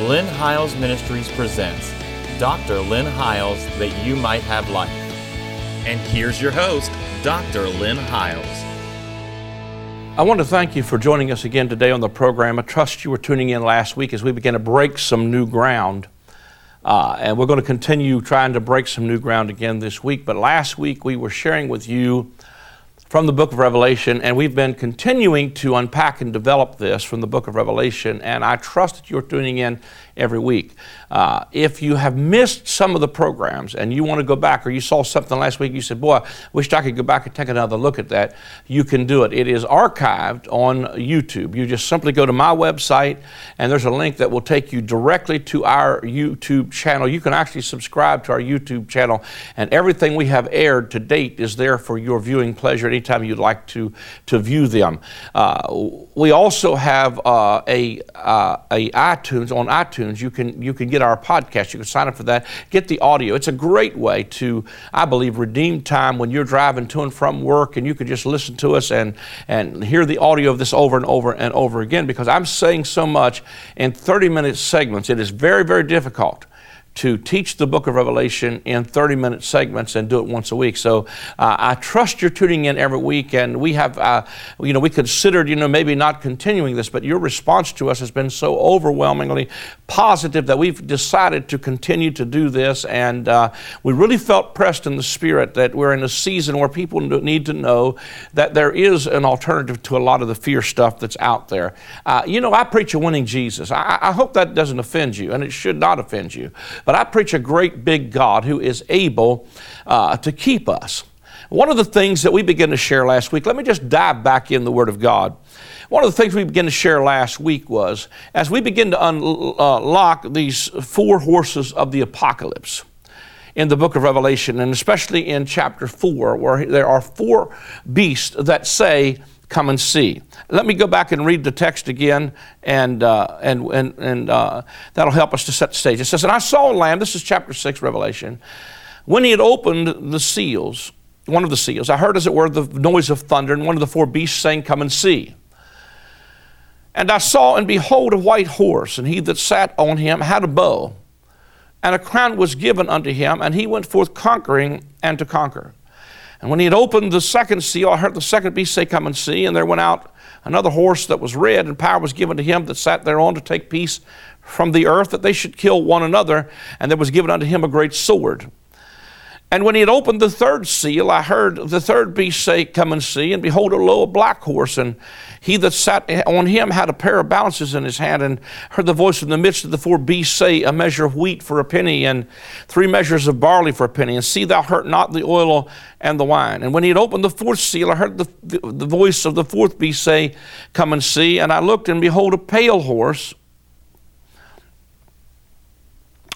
Lynn Hiles Ministries presents Dr. Lynn Hiles That You Might Have Life. And here's your host, Dr. Lynn Hiles. I want to thank you for joining us again today on the program. I trust you were tuning in last week as we began to break some new ground. Uh, and we're going to continue trying to break some new ground again this week. But last week we were sharing with you from the book of Revelation, and we've been continuing to unpack and develop this from the book of Revelation. And I trust that you're tuning in every week. Uh, if you have missed some of the programs and you want to go back, or you saw something last week, you said, Boy, I wish I could go back and take another look at that, you can do it. It is archived on YouTube. You just simply go to my website, and there's a link that will take you directly to our YouTube channel. You can actually subscribe to our YouTube channel, and everything we have aired to date is there for your viewing pleasure anytime you'd like to, to view them. Uh, we also have uh, a, uh, a iTunes, on iTunes, you can, you can get our podcast. You can sign up for that, get the audio. It's a great way to, I believe, redeem time when you're driving to and from work and you can just listen to us and, and hear the audio of this over and over and over again because I'm saying so much in 30 minute segments. It is very, very difficult to teach the book of Revelation in 30 minute segments and do it once a week. So uh, I trust you're tuning in every week, and we have, uh, you know, we considered, you know, maybe not continuing this, but your response to us has been so overwhelmingly positive that we've decided to continue to do this. And uh, we really felt pressed in the spirit that we're in a season where people need to know that there is an alternative to a lot of the fear stuff that's out there. Uh, you know, I preach a winning Jesus. I, I hope that doesn't offend you, and it should not offend you. But I preach a great big God who is able uh, to keep us. One of the things that we began to share last week, let me just dive back in the Word of God. One of the things we began to share last week was as we begin to unlock these four horses of the apocalypse in the book of Revelation, and especially in chapter 4, where there are four beasts that say, come and see. Let me go back and read the text again, and, uh, and, and, and uh, that'll help us to set the stage. It says, And I saw a lamb, this is chapter 6, Revelation. When he had opened the seals, one of the seals, I heard, as it were, the noise of thunder, and one of the four beasts saying, Come and see. And I saw, and behold, a white horse, and he that sat on him had a bow, and a crown was given unto him, and he went forth conquering and to conquer. And when he had opened the second seal, I heard the second beast say, Come and see. And there went out another horse that was red, and power was given to him that sat thereon to take peace from the earth, that they should kill one another. And there was given unto him a great sword. And when he had opened the third seal, I heard the third beast say, Come and see. And behold, a lo black horse. And he that sat on him had a pair of balances in his hand, and heard the voice in the midst of the four beasts say, A measure of wheat for a penny, and three measures of barley for a penny. And see thou hurt not the oil and the wine. And when he had opened the fourth seal, I heard the, the, the voice of the fourth beast say, Come and see. And I looked, and behold, a pale horse.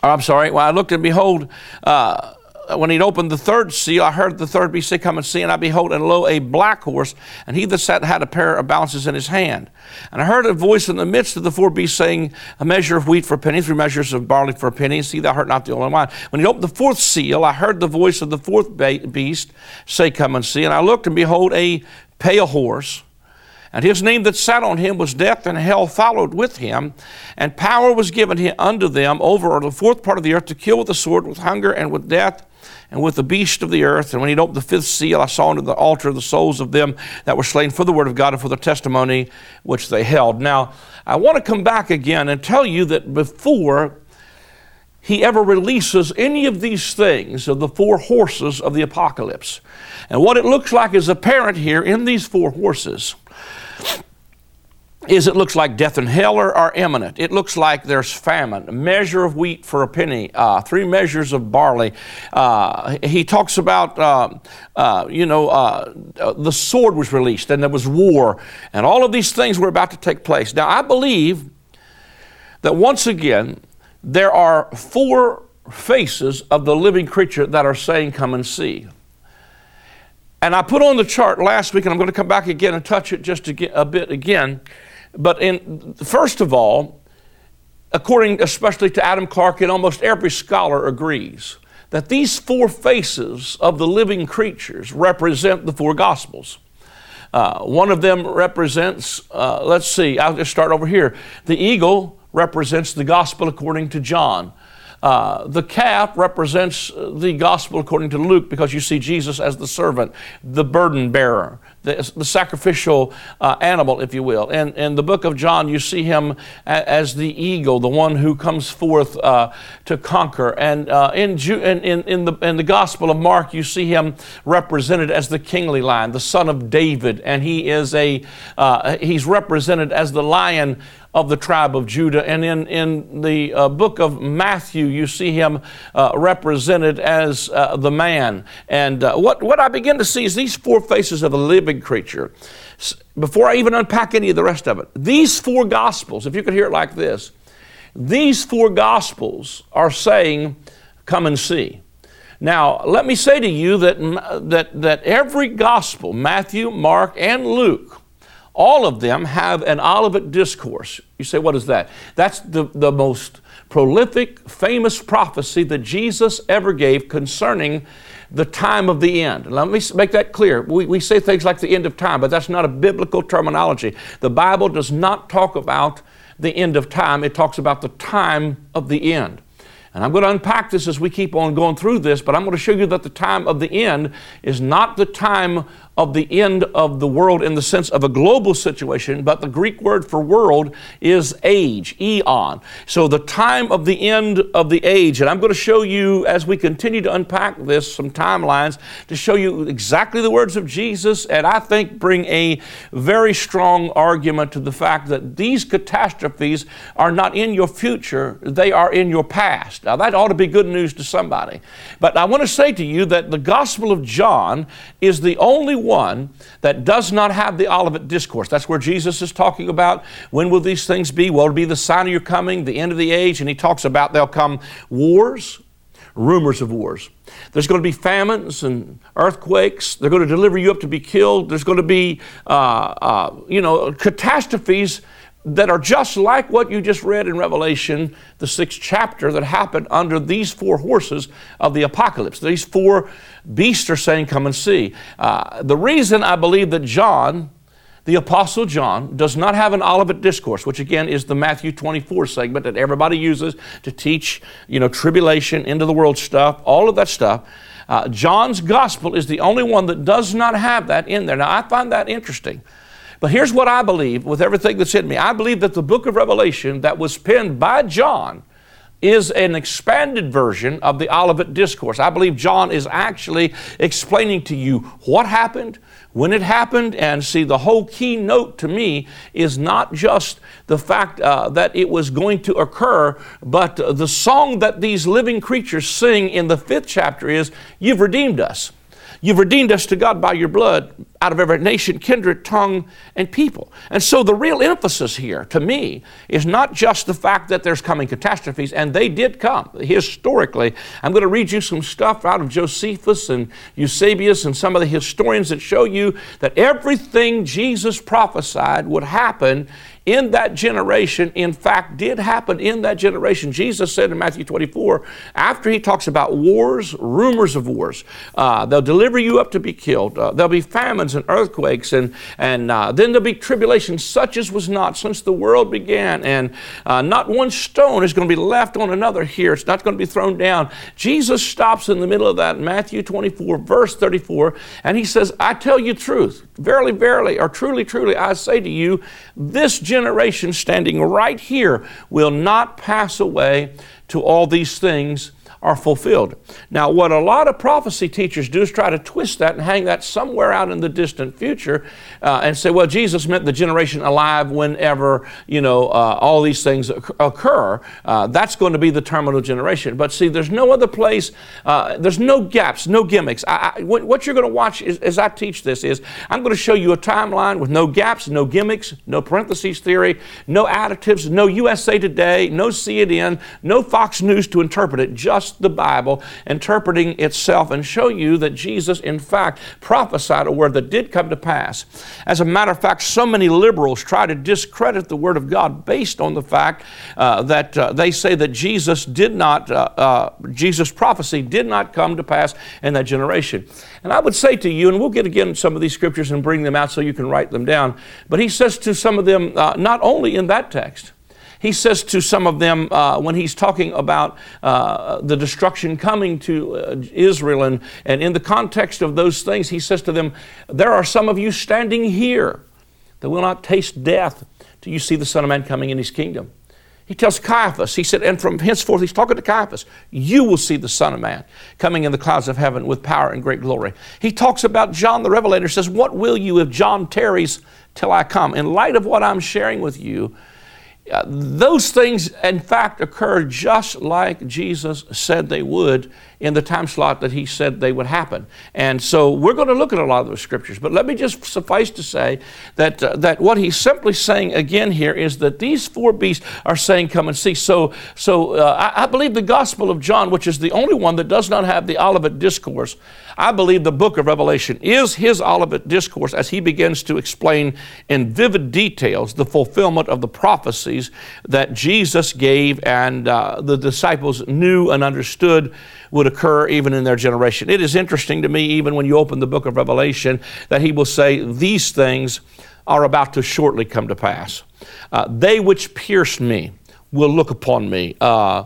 I'm sorry. Well, I looked, and behold, uh, when he'd opened the third seal, I heard the third beast say, Come and see. And I behold, and lo, a black horse, and he that sat had a pair of balances in his hand. And I heard a voice in the midst of the four beasts saying, A measure of wheat for a penny, three measures of barley for a penny. See, thou hurt not the only wine. When he opened the fourth seal, I heard the voice of the fourth beast say, Come and see. And I looked, and behold, a pale horse. And his name that sat on him was death, and hell followed with him. And power was given him unto them over the fourth part of the earth to kill with the sword, with hunger, and with death, and with the beast of the earth. And when he opened the fifth seal, I saw under the altar the souls of them that were slain for the word of God and for the testimony which they held. Now, I want to come back again and tell you that before he ever releases any of these things of the four horses of the apocalypse, and what it looks like is apparent here in these four horses is it looks like death and hell are, are imminent. It looks like there's famine, a measure of wheat for a penny, uh, three measures of barley. Uh, he talks about, uh, uh you know, uh, uh, the sword was released and there was war, and all of these things were about to take place. Now, I believe that once again, there are four faces of the living creature that are saying, Come and see. And I put on the chart last week, and I'm going to come back again and touch it just a bit again. But in, first of all, according especially to Adam Clarke and almost every scholar agrees that these four faces of the living creatures represent the four gospels. Uh, one of them represents, uh, let's see, I'll just start over here. The eagle represents the gospel according to John. Uh, the calf represents the gospel according to Luke because you see Jesus as the servant, the burden bearer, the, the sacrificial uh, animal, if you will. And in the book of John, you see him a, as the eagle, the one who comes forth uh, to conquer. And uh, in, Ju- in, in, in, the, in the gospel of Mark, you see him represented as the kingly lion, the son of David. And he is a, uh, he's represented as the lion of the tribe of Judah. And in, in the uh, book of Matthew, you see him uh, represented as uh, the man. And uh, what, what I begin to see is these four faces of a living creature. Before I even unpack any of the rest of it, these four gospels, if you could hear it like this, these four gospels are saying, Come and see. Now, let me say to you that, that, that every gospel, Matthew, Mark, and Luke, all of them have an Olivet discourse. You say, what is that? That's the, the most prolific, famous prophecy that Jesus ever gave concerning the time of the end. Let me make that clear. We, we say things like the end of time, but that's not a biblical terminology. The Bible does not talk about the end of time, it talks about the time of the end. And I'm going to unpack this as we keep on going through this, but I'm going to show you that the time of the end is not the time of the end of the world in the sense of a global situation, but the Greek word for world is age, eon. So the time of the end of the age. And I'm going to show you, as we continue to unpack this, some timelines to show you exactly the words of Jesus, and I think bring a very strong argument to the fact that these catastrophes are not in your future, they are in your past. Now, that ought to be good news to somebody. But I want to say to you that the Gospel of John is the only one that does not have the Olivet Discourse. That's where Jesus is talking about when will these things be? Well, it'll be the sign of your coming, the end of the age. And he talks about there'll come wars, rumors of wars. There's going to be famines and earthquakes. They're going to deliver you up to be killed. There's going to be, uh, uh, you know, catastrophes that are just like what you just read in Revelation, the sixth chapter, that happened under these four horses of the apocalypse. These four beasts are saying, Come and see. Uh, the reason I believe that John, the Apostle John, does not have an Olivet discourse, which again is the Matthew 24 segment that everybody uses to teach, you know, tribulation, of the world stuff, all of that stuff. Uh, John's gospel is the only one that does not have that in there. Now, I find that interesting. But here's what I believe with everything that's in me I believe that the book of Revelation that was penned by John is an expanded version of the Olivet Discourse. I believe John is actually explaining to you what happened, when it happened, and see, the whole keynote to me is not just the fact uh, that it was going to occur, but the song that these living creatures sing in the fifth chapter is, You've redeemed us. You've redeemed us to God by your blood out of every nation, kindred, tongue, and people. And so the real emphasis here, to me, is not just the fact that there's coming catastrophes, and they did come historically. I'm going to read you some stuff out of Josephus and Eusebius and some of the historians that show you that everything Jesus prophesied would happen in that generation, in fact, did happen in that generation. Jesus said in Matthew 24, after he talks about wars, rumors of wars, uh, they'll deliver you up to be killed. Uh, there'll be famines and earthquakes, and, and uh, then there'll be tribulation such as was not since the world began. And uh, not one stone is going to be left on another here. It's not going to be thrown down. Jesus stops in the middle of that, Matthew 24, verse 34, and he says, I tell you truth. Verily, verily, or truly, truly, I say to you, this generation standing right here will not pass away to all these things are fulfilled. Now, what a lot of prophecy teachers do is try to twist that and hang that somewhere out in the distant future uh, and say, well, Jesus meant the generation alive whenever, you know, uh, all these things occur. Uh, that's going to be the terminal generation. But see, there's no other place, uh, there's no gaps, no gimmicks. I, I, what you're going to watch is, as I teach this is I'm going to show you a timeline with no gaps, no gimmicks, no parentheses theory, no additives, no USA Today, no CNN, no Fox News to interpret it, just the Bible, interpreting itself, and show you that Jesus, in fact, prophesied a word that did come to pass. As a matter of fact, so many liberals try to discredit the Word of God based on the fact uh, that uh, they say that Jesus did not, uh, uh Jesus' prophecy did not come to pass in that generation. And I would say to you, and we'll get again some of these scriptures and bring them out so you can write them down, but he says to some of them, uh, not only in that text, he says to some of them uh, when he's talking about uh, the destruction coming to uh, Israel, and, and in the context of those things, he says to them, There are some of you standing here that will not taste death till you see the Son of Man coming in his kingdom. He tells Caiaphas, he said, and from henceforth, he's talking to Caiaphas, you will see the Son of Man coming in the clouds of heaven with power and great glory. He talks about John the Revelator, says, What will you if John tarries till I come? In light of what I'm sharing with you, those things, in fact, occur just like Jesus said they would in the time slot that he said they would happen. And so we're going to look at a lot of those scriptures. But let me just suffice to say that, uh, that what he's simply saying again here is that these four beasts are saying, Come and see. So, so uh, I, I, believe the Gospel of John, which is the only one that does not have the Olivet Discourse, I believe the book of Revelation is his Olivet Discourse as he begins to explain in vivid details the fulfillment of the prophecies that Jesus gave and uh, the disciples knew and understood would occur even in their generation. It is interesting to me, even when you open the book of Revelation, that he will say, These things are about to shortly come to pass. Uh, they which pierced me will look upon me. Uh,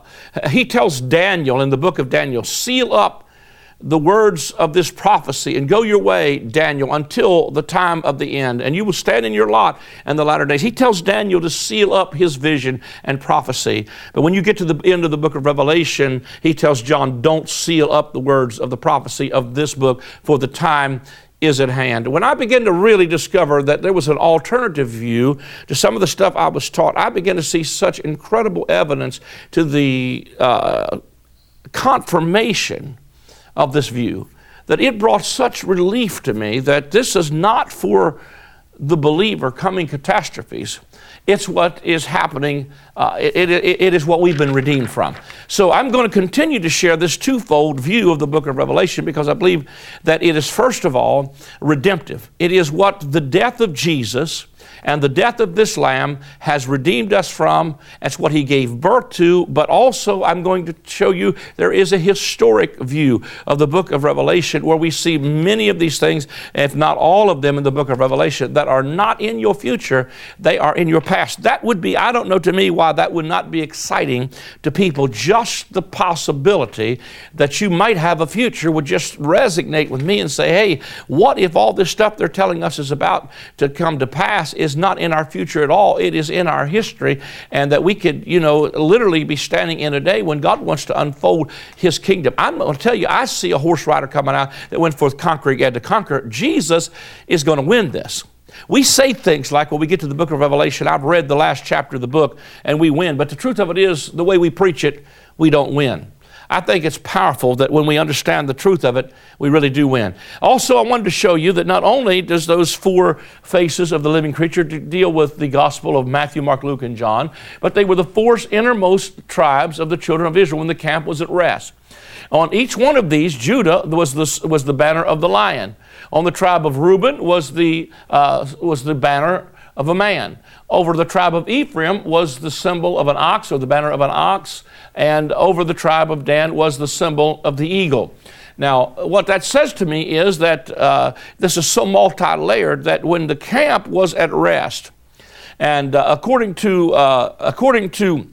he tells Daniel in the book of Daniel, Seal up the words of this prophecy and go your way, Daniel, until the time of the end, and you will stand in your lot in the latter days. He tells Daniel to seal up his vision and prophecy. But when you get to the end of the book of Revelation, he tells John, don't seal up the words of the prophecy of this book, for the time is at hand. When I began to really discover that there was an alternative view to some of the stuff I was taught, I began to see such incredible evidence to the uh, confirmation of this view that it brought such relief to me that this is not for the believer coming catastrophes. It's what is happening, uh, it, it, it is what we've been redeemed from. So I'm going to continue to share this twofold view of the book of Revelation because I believe that it is, first of all, redemptive. It is what the death of Jesus and the death of this lamb has redeemed us from. That's what he gave birth to. But also, I'm going to show you there is a historic view of the book of Revelation where we see many of these things, if not all of them in the book of Revelation, that are not in your future, they are in your past. That would be, I don't know to me why that would not be exciting to people. Just the possibility that you might have a future would just resonate with me and say, hey, what if all this stuff they're telling us is about to come to pass is is not in our future at all, it is in our history, and that we could, you know, literally be standing in a day when God wants to unfold His kingdom. I'm going to tell you, I see a horse rider coming out that went forth conquering and to conquer. Jesus is going to win this. We say things like, when we get to the book of Revelation, I've read the last chapter of the book and we win. But the truth of it is, the way we preach it, we don't win. I think it's powerful that when we understand the truth of it, we really do win. Also, I wanted to show you that not only does those four faces of the living creature deal with the gospel of Matthew, Mark, Luke, and John, but they were the four innermost tribes of the children of Israel when the camp was at rest. On each one of these, Judah was the, was the banner of the lion. On the tribe of Reuben was the, uh, was the banner of a man. Over the tribe of Ephraim was the symbol of an ox or the banner of an ox and over the tribe of Dan was the symbol of the eagle. Now, what that says to me is that uh, this is so multi layered that when the camp was at rest, and uh, according to, uh, according to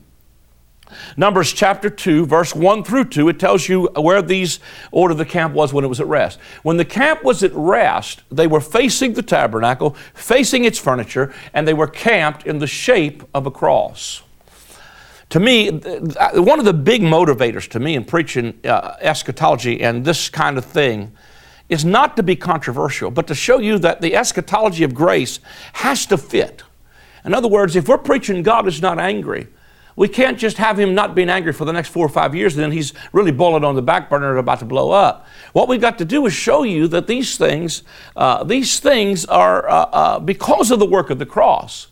Numbers chapter 2, verse 1 through 2, it tells you where these order the camp was when it was at rest. When the camp was at rest, they were facing the tabernacle, facing its furniture, and they were camped in the shape of a cross to me, one of the big motivators to me in preaching uh, eschatology and this kind of thing is not to be controversial, but to show you that the eschatology of grace has to fit. In other words, if we're preaching God is not angry, we can't just have him not being angry for the next four or five years, and then he's really bullet on the back burner and about to blow up. What we've got to do is show you that these things, uh, these things are uh, uh, because of the work of the cross.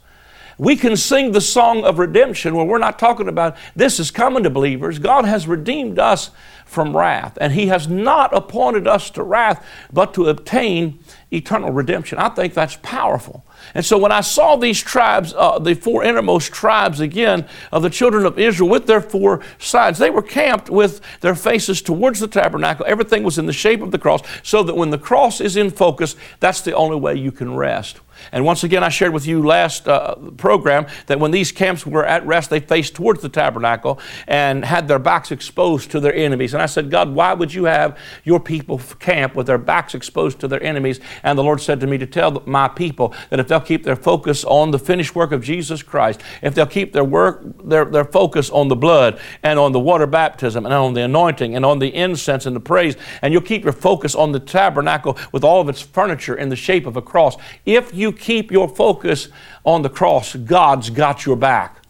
We can sing the song of redemption where we're not talking about this is coming to believers. God has redeemed us from wrath, and He has not appointed us to wrath, but to obtain eternal redemption. I think that's powerful. And so when I saw these tribes, uh, the four innermost tribes again of the children of Israel with their four sides, they were camped with their faces towards the tabernacle. Everything was in the shape of the cross, so that when the cross is in focus, that's the only way you can rest. And once again, I shared with you last uh, program that when these camps were at rest, they faced towards the tabernacle and had their backs exposed to their enemies. And I said, God, why would you have your people camp with their backs exposed to their enemies? And the Lord said to me to tell my people that if they'll keep their focus on the finished work of Jesus Christ, if they'll keep their work, their, their focus on the blood and on the water baptism and on the anointing and on the incense and the praise, and you'll keep your focus on the tabernacle with all of its furniture in the shape of a cross. If you keep your focus on the cross, God's got your back.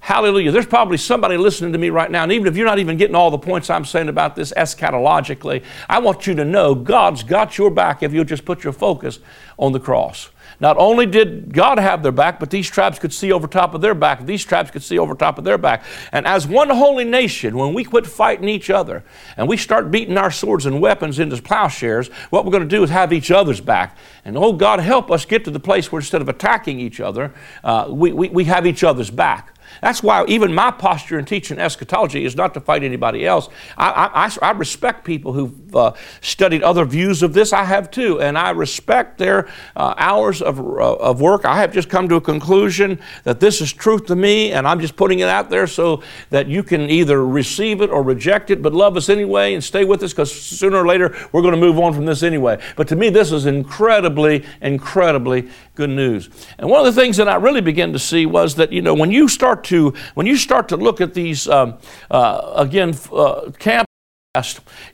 Hallelujah. There's probably somebody listening to me right now, and even if you're not even getting all the points I'm saying about this eschatologically, I want you to know God's got your back if you'll just put your focus on the cross. Not only did God have their back, but these tribes could see over top of their back. These tribes could see over top of their back. And as one holy nation, when we quit fighting each other and we start beating our swords and weapons into plowshares, what we're going to do is have each other's back. And oh, God, help us get to the place where instead of attacking each other, uh, we, we, we have each other's back. That's why even my posture in teaching eschatology is not to fight anybody else. I, I, I respect people who've uh, studied other views of this. I have too, and I respect their uh, hours of, uh, of work. I have just come to a conclusion that this is truth to me, and I'm just putting it out there so that you can either receive it or reject it, but love us anyway and stay with us because sooner or later we're going to move on from this anyway. But to me, this is incredibly, incredibly good news. And one of the things that I really began to see was that, you know, when you start to, when you start to look at these, um, uh, again, uh, camp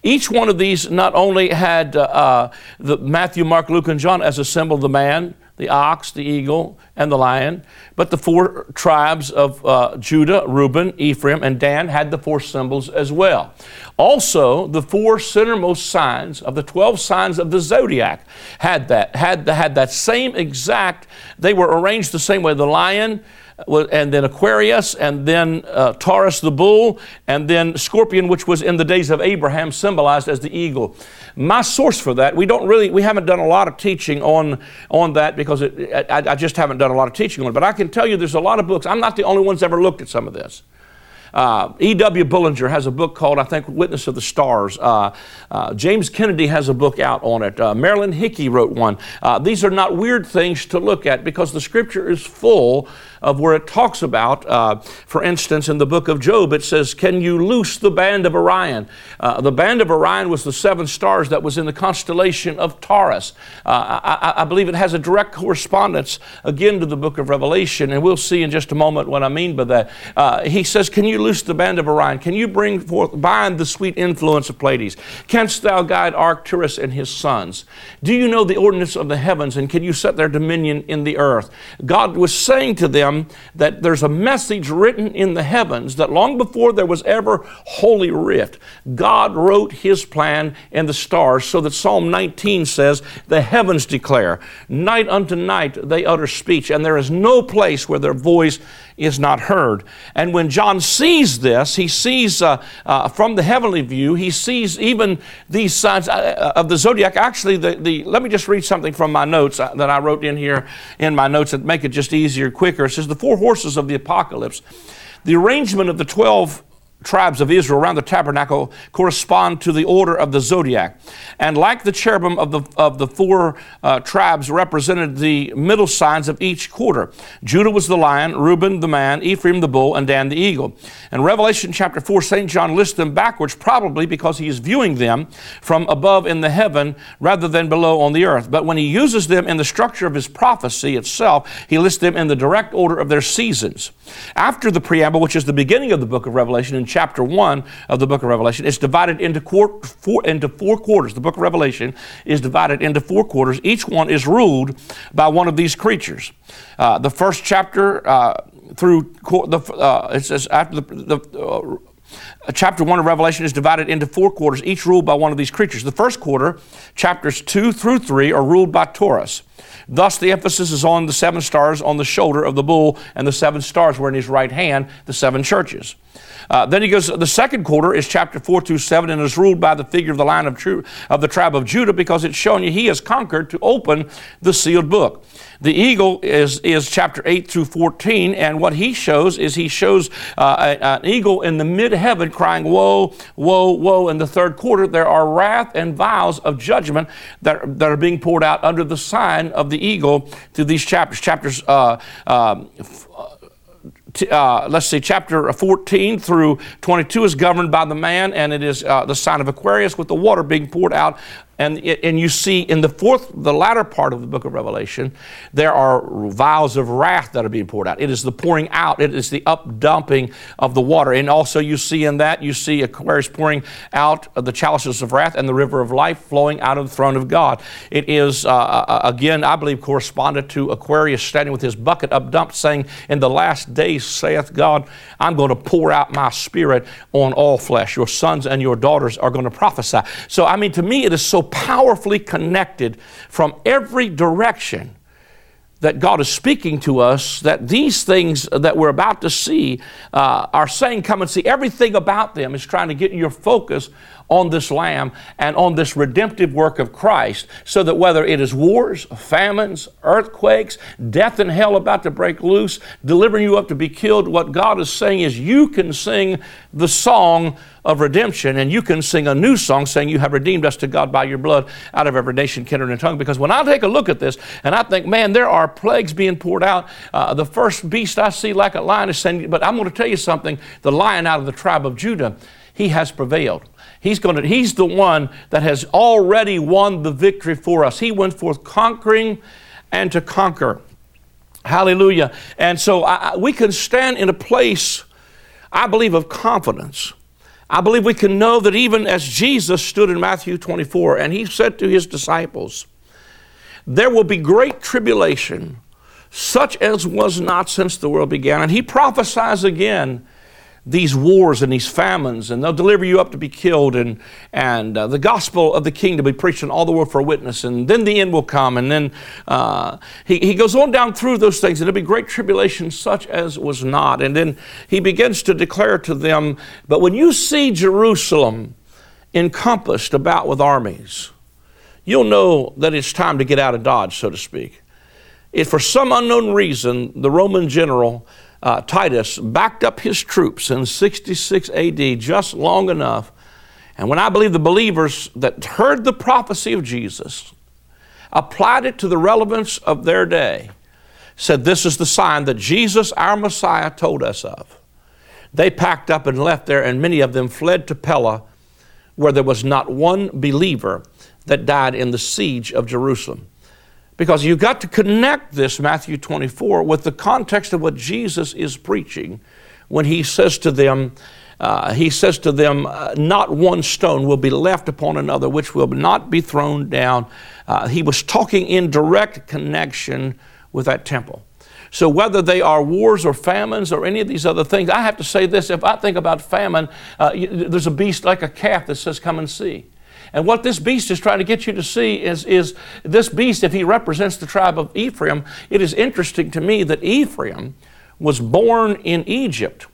each one of these not only had uh, uh, the Matthew, Mark, Luke, and John as a symbol of the man, the ox, the eagle, and the lion. But the four tribes of uh, Judah, Reuben, Ephraim, and Dan had the four symbols as well. Also, the four centermost signs of the 12 signs of the zodiac had that, had, had that same exact, they were arranged the same way. The lion, and then Aquarius, and then uh, Taurus the bull, and then Scorpion, which was in the days of Abraham, symbolized as the eagle. My source for that, we don't really, we haven't done a lot of teaching on, on that because it, I, I just haven't done a lot of teaching on it. But I can tell you there's a lot of books. I'm not the only one that's ever looked at some of this. Uh, E.W. Bullinger has a book called, I think, Witness of the Stars. Uh, uh, James Kennedy has a book out on it. Uh, Marilyn Hickey wrote one. Uh, these are not weird things to look at because the scripture is full of where it talks about, uh, for instance, in the book of Job, it says, Can you loose the band of Orion? the band of Orion was the seven stars that was in the constellation of Taurus. I, I, believe it has a direct correspondence again to the book of Revelation, and we'll see in just a moment what I mean by that. he says, Can you loose the band of Orion? Can you bring forth, bind the sweet influence of Pleiades? Canst thou guide Arcturus and his sons? Do you know the ordinance of the heavens, and can you set their dominion in the earth? God was saying to them that there's a message written in the heavens that long before there was ever Holy Writ, God wrote his plan in the stars, so that Psalm 19 says, The heavens declare, night unto night they utter speech, and there is no place where their voice is not heard. And when John sees this, he sees uh, uh, from the heavenly view, he sees even these signs uh, uh, of the zodiac. Actually, the, the, let me just read something from my notes uh, that I wrote in here in my notes that make it just easier, quicker. It says, The four horses of the apocalypse. The arrangement of the 12 tribes of Israel around the tabernacle correspond to the order of the zodiac. And like the cherubim of the, of the four uh, tribes represented the middle signs of each quarter. Judah was the lion, Reuben the man, Ephraim the bull, and Dan the eagle. In Revelation chapter 4, St. John lists them backwards, probably because he is viewing them from above in the heaven rather than below on the earth. But when he uses them in the structure of his prophecy itself, he lists them in the direct order of their seasons. After the preamble, which is the beginning of the book of Revelation, in chapter 1 of the book of Revelation, it's divided into, four, into four quarters. The book of Revelation is divided into four quarters. Each one is ruled by one of these creatures. Uh, the first chapter uh, through the, uh, it says after the, the uh, chapter 1 of Revelation is divided into four quarters, each ruled by one of these creatures. The first quarter, chapters 2 through 3, are ruled by Taurus. Thus, the emphasis is on the seven stars on the shoulder of the bull, and the seven stars were in his right hand, the seven churches. Uh, then he goes, the second quarter is chapter 4 through 7 and is ruled by the figure of the line of, of the tribe of Judah because it's showing you he has conquered to open the sealed book. The eagle is, is chapter 8 through 14, and what he shows is he shows uh, an eagle in the mid heaven crying, Woe, woe, woe. In the third quarter, there are wrath and vials of judgment that, that are being poured out under the sign of the eagle through these chapters. Chapters uh, um, uh, let's see, chapter 14 through 22 is governed by the man, and it is uh, the sign of Aquarius with the water being poured out and, and you see in the fourth, the latter part of the book of Revelation, there are vials of wrath that are being poured out. It is the pouring out, it is the updumping of the water. And also, you see in that, you see Aquarius pouring out the chalices of wrath and the river of life flowing out of the throne of God. It is, uh, uh, uh again, I believe, correspondent to Aquarius standing with his bucket updumped, saying, In the last days, saith God, I'm going to pour out my spirit on all flesh. Your sons and your daughters are going to prophesy. So, I mean, to me, it is so powerfully connected from every direction that God is speaking to us, that these things that we're about to see uh, are saying, Come and see. Everything about them is trying to get your focus on this Lamb and on this redemptive work of Christ, so that whether it is wars, famines, earthquakes, death and hell about to break loose, delivering you up to be killed, what God is saying is you can sing the song of redemption and you can sing a new song saying you have redeemed us to God by your blood out of every nation, kindred, and tongue. Because when I take a look at this and I think, man, there are plagues being poured out, uh, the first beast I see like a lion is saying, but I'm going to tell you something the lion out of the tribe of Judah, he has prevailed. He's, going to, he's the one that has already won the victory for us. He went forth conquering and to conquer. Hallelujah. And so I, we can stand in a place, I believe, of confidence. I believe we can know that even as Jesus stood in Matthew 24 and he said to his disciples, There will be great tribulation, such as was not since the world began. And he prophesies again these wars and these famines, and they'll deliver you up to be killed, and, and uh, the gospel of the kingdom be preached in all the world for a witness, and then the end will come. And then uh, he, he goes on down through those things, and it'll be great tribulation such as was not. And then he begins to declare to them, But when you see Jerusalem encompassed about with armies, you'll know that it's time to get out of Dodge, so to speak. If for some unknown reason the Roman general uh, Titus backed up his troops in 66 AD just long enough. And when I believe the believers that heard the prophecy of Jesus, applied it to the relevance of their day, said, This is the sign that Jesus, our Messiah, told us of. They packed up and left there, and many of them fled to Pella, where there was not one believer that died in the siege of Jerusalem. Because you've got to connect this, Matthew 24, with the context of what Jesus is preaching when he says to them, uh, he says to them, uh, Not one stone will be left upon another which will not be thrown down. Uh, he was talking in direct connection with that temple. So, whether they are wars or famines or any of these other things, I have to say this if I think about famine, uh, there's a beast like a calf that says, Come and see. And what this beast is trying to get you to see is, is this beast, if he represents the tribe of Ephraim, it is interesting to me that Ephraim was born in Egypt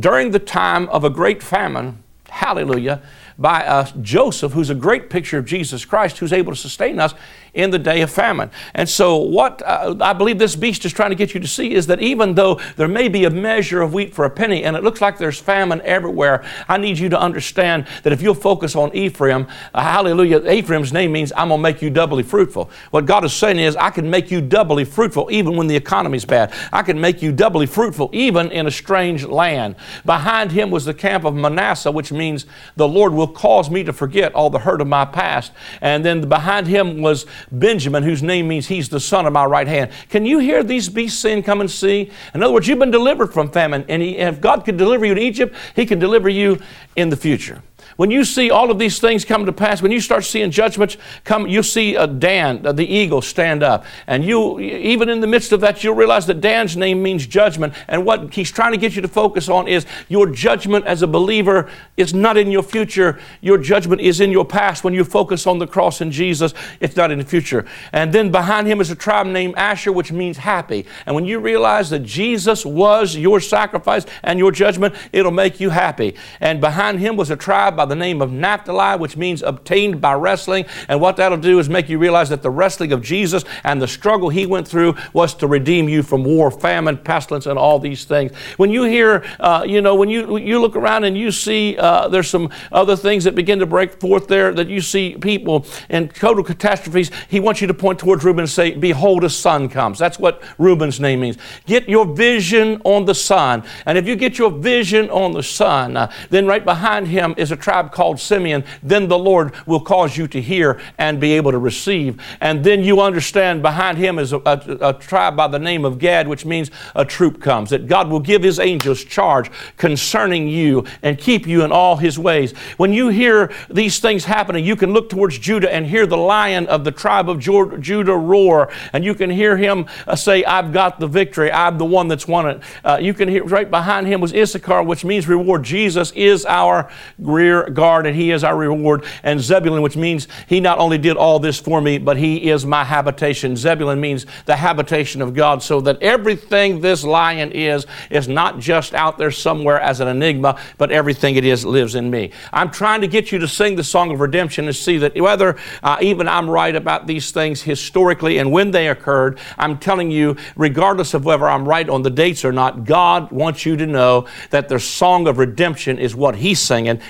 during the time of a great famine. Hallelujah by uh, Joseph, who's a great picture of Jesus Christ, who's able to sustain us in the day of famine. And so, what uh, I believe this beast is trying to get you to see is that even though there may be a measure of wheat for a penny and it looks like there's famine everywhere, I need you to understand that if you'll focus on Ephraim, uh, hallelujah, Ephraim's name means I'm going to make you doubly fruitful. What God is saying is, I can make you doubly fruitful even when the economy's bad. I can make you doubly fruitful even in a strange land. Behind him was the camp of Manasseh, which means the Lord will cause me to forget all the hurt of my past. And then behind him was Benjamin, whose name means he's the son of my right hand. Can you hear these beasts saying, Come and see? In other words, you've been delivered from famine. And he, if God could deliver you in Egypt, he can deliver you in the future. When you see all of these things come to pass, when you start seeing judgments come, you'll see a Dan, uh, the eagle, stand up. And you, even in the midst of that, you'll realize that Dan's name means judgment. And what he's trying to get you to focus on is your judgment as a believer is not in your future. Your judgment is in your past. When you focus on the cross and Jesus, it's not in the future. And then behind him is a tribe named Asher, which means happy. And when you realize that Jesus was your sacrifice and your judgment, it'll make you happy. And behind him was a tribe by the name of Naphtali, which means obtained by wrestling. And what that'll do is make you realize that the wrestling of Jesus and the struggle he went through was to redeem you from war, famine, pestilence, and all these things. When you hear, uh, you know, when you, you look around and you see uh, there's some other things that begin to break forth there, that you see people in total catastrophes, he wants you to point towards Reuben and say, Behold, a son comes. That's what Reuben's name means. Get your vision on the son. And if you get your vision on the son, uh, then right behind him is a tribe called Simeon. Then the Lord will cause you to hear and be able to receive. And then you understand behind him is a, a, a tribe by the name of Gad, which means a troop comes. That God will give his angels charge concerning you and keep you in all his ways. When you hear these things happening, you can look towards Judah and hear the lion of the tribe of Judah roar, and you can hear him uh, say, I've got the victory. I'm the one that's won it. Uh, you can hear right behind him was Issachar, which means reward. Jesus is our rear guard, and he is our reward. And Zebulun, which means he not only did all this for me, but he is my habitation. Zebulun means the habitation of God, so that everything this lion is, is not just out there somewhere as an enigma, but everything it is lives in me. I'm trying to get you to sing the song of redemption and see that whether uh, even I'm right about these things historically and when they occurred, I'm telling you, regardless of whether I'm right on the dates or not, God wants you to know that the song of redemption is what He's singing.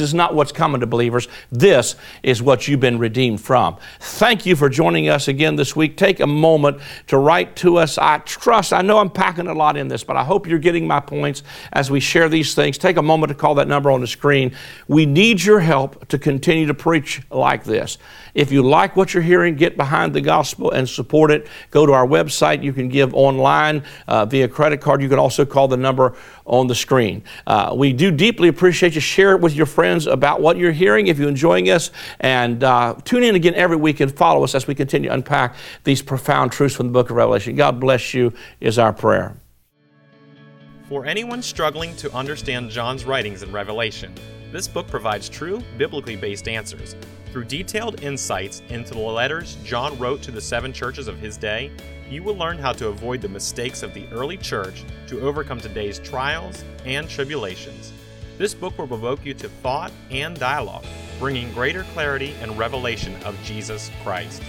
Is not what's coming to believers. This is what you've been redeemed from. Thank you for joining us again this week. Take a moment to write to us. I trust, I know I'm packing a lot in this, but I hope you're getting my points as we share these things. Take a moment to call that number on the screen. We need your help to continue to preach like this. If you like what you're hearing, get behind the gospel and support it. Go to our website. You can give online uh, via credit card. You can also call the number on the screen. Uh, we do deeply appreciate you. Share it with your friends about what you're hearing if you're enjoying us. And uh, tune in again every week and follow us as we continue to unpack these profound truths from the book of Revelation. God bless you, is our prayer. For anyone struggling to understand John's writings in Revelation, this book provides true, biblically based answers. Through detailed insights into the letters John wrote to the seven churches of his day, you will learn how to avoid the mistakes of the early church to overcome today's trials and tribulations. This book will provoke you to thought and dialogue, bringing greater clarity and revelation of Jesus Christ.